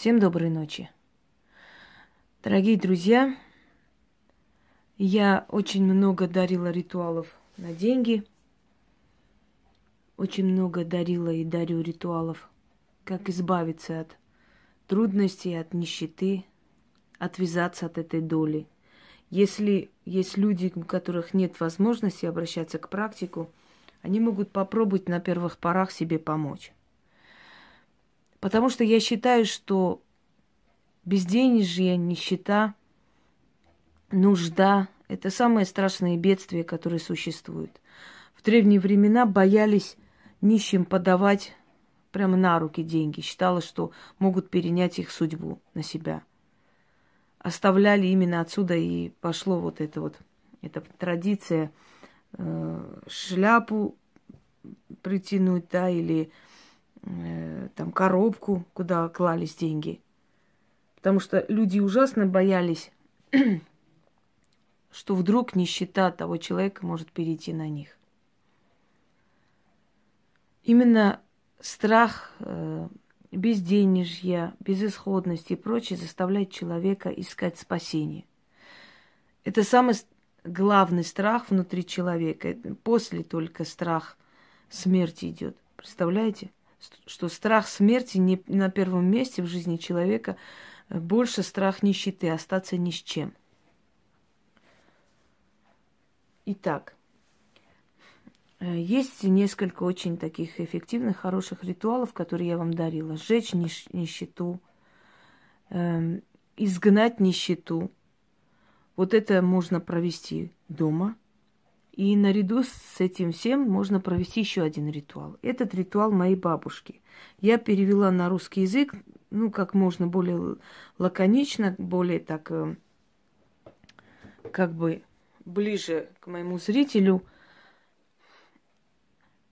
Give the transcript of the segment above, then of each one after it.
Всем доброй ночи. Дорогие друзья, я очень много дарила ритуалов на деньги. Очень много дарила и дарю ритуалов, как избавиться от трудностей, от нищеты, отвязаться от этой доли. Если есть люди, у которых нет возможности обращаться к практику, они могут попробовать на первых порах себе помочь. Потому что я считаю, что безденежье, нищета, нужда – это самые страшные бедствия, которые существуют. В древние времена боялись нищим подавать прямо на руки деньги. Считалось, что могут перенять их судьбу на себя. Оставляли именно отсюда и пошло вот это вот, эта традиция э, шляпу притянуть, да, или э, там коробку, куда клались деньги. Потому что люди ужасно боялись, что вдруг нищета того человека может перейти на них. Именно страх э, безденежья, безысходности и прочее заставляет человека искать спасение. Это самый главный страх внутри человека. После только страх смерти идет. Представляете? Что страх смерти не на первом месте в жизни человека, э, больше страх нищеты, остаться ни с чем. Итак, э, есть несколько очень таких эффективных, хороших ритуалов, которые я вам дарила. Сжечь нищету, эм, изгнать нищету. Вот это можно провести дома – и наряду с этим всем можно провести еще один ритуал. Этот ритуал моей бабушки. Я перевела на русский язык, ну, как можно более лаконично, более так, э, как бы ближе к моему зрителю.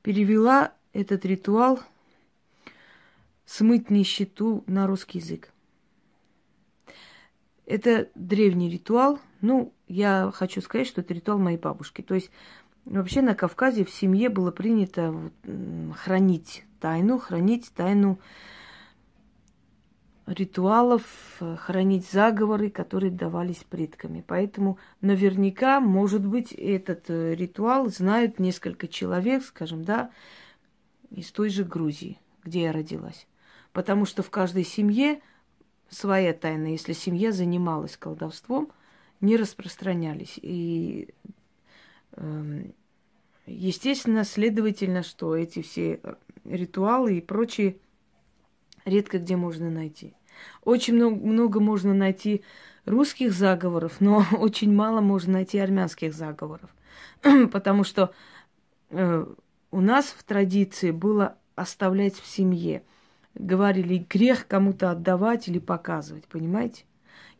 Перевела этот ритуал смыть нищету на русский язык. Это древний ритуал. Ну, я хочу сказать, что это ритуал моей бабушки. То есть вообще на Кавказе в семье было принято хранить тайну, хранить тайну ритуалов, хранить заговоры, которые давались предками. Поэтому наверняка, может быть, этот э, ритуал знают несколько человек, скажем, да, из той же Грузии, где я родилась. Потому что в каждой семье своя тайна, если семья занималась колдовством, не распространялись. И, э, естественно, следовательно, что эти все ритуалы и прочие редко где можно найти. Очень много, много можно найти русских заговоров, но очень мало можно найти армянских заговоров. Потому что э, у нас в традиции было оставлять в семье – говорили, грех кому-то отдавать или показывать, понимаете?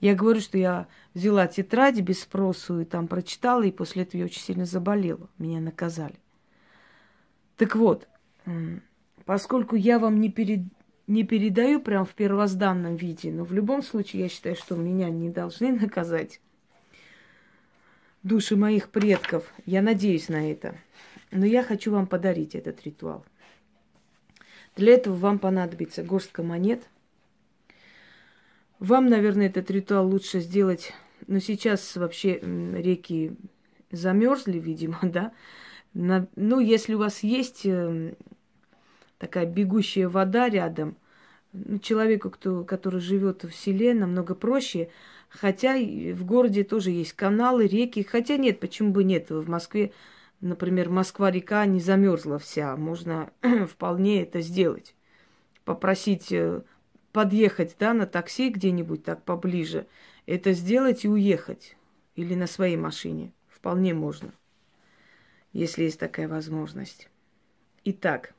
Я говорю, что я взяла тетради без спросу и там прочитала, и после этого я очень сильно заболела. Меня наказали. Так вот, поскольку я вам не, перед, не передаю прям в первозданном виде, но в любом случае я считаю, что меня не должны наказать души моих предков. Я надеюсь на это. Но я хочу вам подарить этот ритуал. Для этого вам понадобится горстка монет. Вам, наверное, этот ритуал лучше сделать, но сейчас вообще реки замерзли, видимо, да. На, ну, если у вас есть э, такая бегущая вода рядом, ну, человеку, кто, который живет в селе, намного проще. Хотя в городе тоже есть каналы, реки. Хотя нет, почему бы нет? В Москве например, Москва-река не замерзла вся, можно вполне это сделать. Попросить э, подъехать да, на такси где-нибудь так поближе, это сделать и уехать. Или на своей машине. Вполне можно, если есть такая возможность. Итак,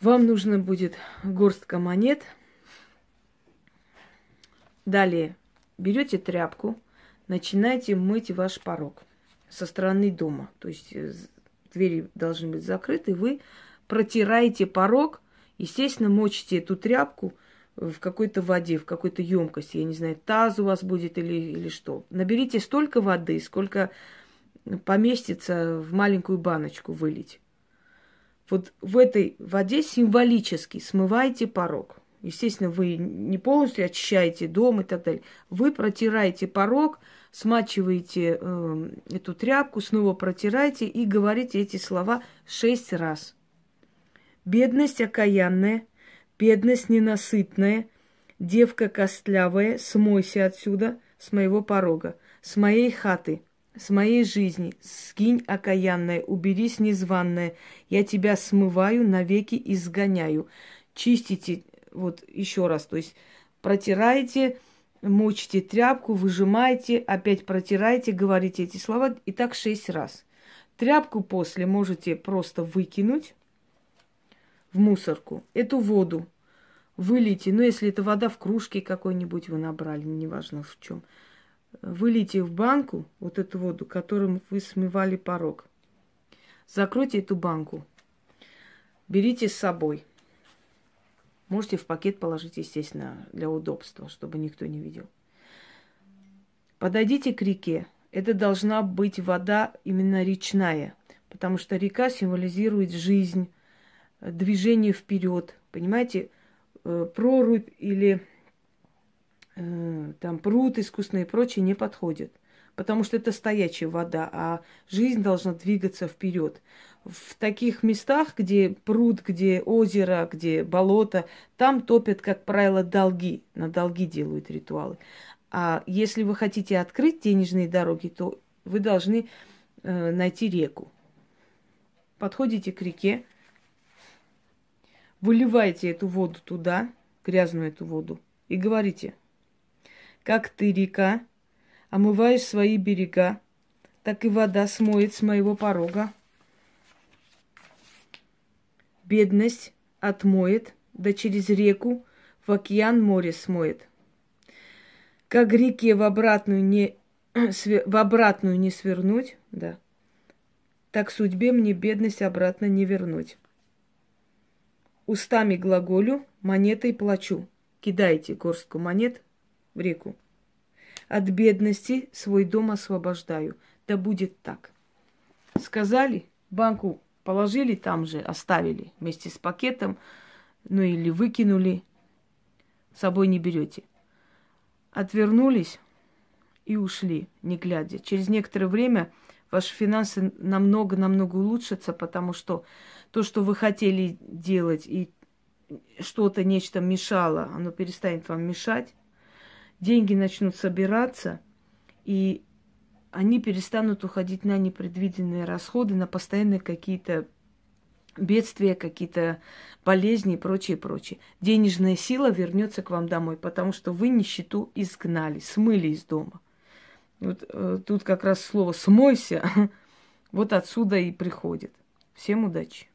вам нужно будет горстка монет. Далее берете тряпку, начинайте мыть ваш порог со стороны дома. То есть э, двери должны быть закрыты, вы протираете порог, естественно, мочите эту тряпку в какой-то воде, в какой-то емкости, я не знаю, таз у вас будет или, или что. Наберите столько воды, сколько поместится в маленькую баночку вылить. Вот в этой воде символически смываете порог. Естественно, вы не полностью очищаете дом и так далее. Вы протираете порог, смачиваете э, эту тряпку, снова протираете и говорите эти слова шесть раз. Бедность окаянная, бедность ненасытная, девка костлявая, смойся отсюда, с моего порога, с моей хаты, с моей жизни, скинь окаянная, уберись незваная, я тебя смываю, навеки изгоняю. Чистите, вот еще раз, то есть протираете, мочите тряпку, выжимаете, опять протираете, говорите эти слова, и так шесть раз. Тряпку после можете просто выкинуть в мусорку. Эту воду вылейте, ну, если это вода в кружке какой-нибудь вы набрали, неважно в чем, вылейте в банку вот эту воду, которым вы смывали порог. Закройте эту банку. Берите с собой. Можете в пакет положить, естественно, для удобства, чтобы никто не видел. Подойдите к реке. Это должна быть вода именно речная, потому что река символизирует жизнь, движение вперед. Понимаете, э, прорубь или э, там пруд искусственный и прочее не подходит потому что это стоячая вода, а жизнь должна двигаться вперед. В таких местах, где пруд, где озеро, где болото, там топят, как правило, долги. На долги делают ритуалы. А если вы хотите открыть денежные дороги, то вы должны э, найти реку. Подходите к реке, выливаете эту воду туда, грязную эту воду, и говорите, как ты, река, омываешь свои берега, так и вода смоет с моего порога. Бедность отмоет, да через реку в океан море смоет. Как реке в обратную не, в обратную не свернуть, да, так судьбе мне бедность обратно не вернуть. Устами глаголю, монетой плачу. Кидайте горстку монет в реку. От бедности свой дом освобождаю. Да будет так. Сказали, банку положили там же, оставили вместе с пакетом, ну или выкинули, с собой не берете. Отвернулись и ушли, не глядя. Через некоторое время ваши финансы намного-намного улучшатся, потому что то, что вы хотели делать, и что-то, нечто мешало, оно перестанет вам мешать деньги начнут собираться, и они перестанут уходить на непредвиденные расходы, на постоянные какие-то бедствия, какие-то болезни и прочее, прочее. Денежная сила вернется к вам домой, потому что вы нищету изгнали, смыли из дома. Вот э, тут как раз слово «смойся» вот отсюда и приходит. Всем удачи!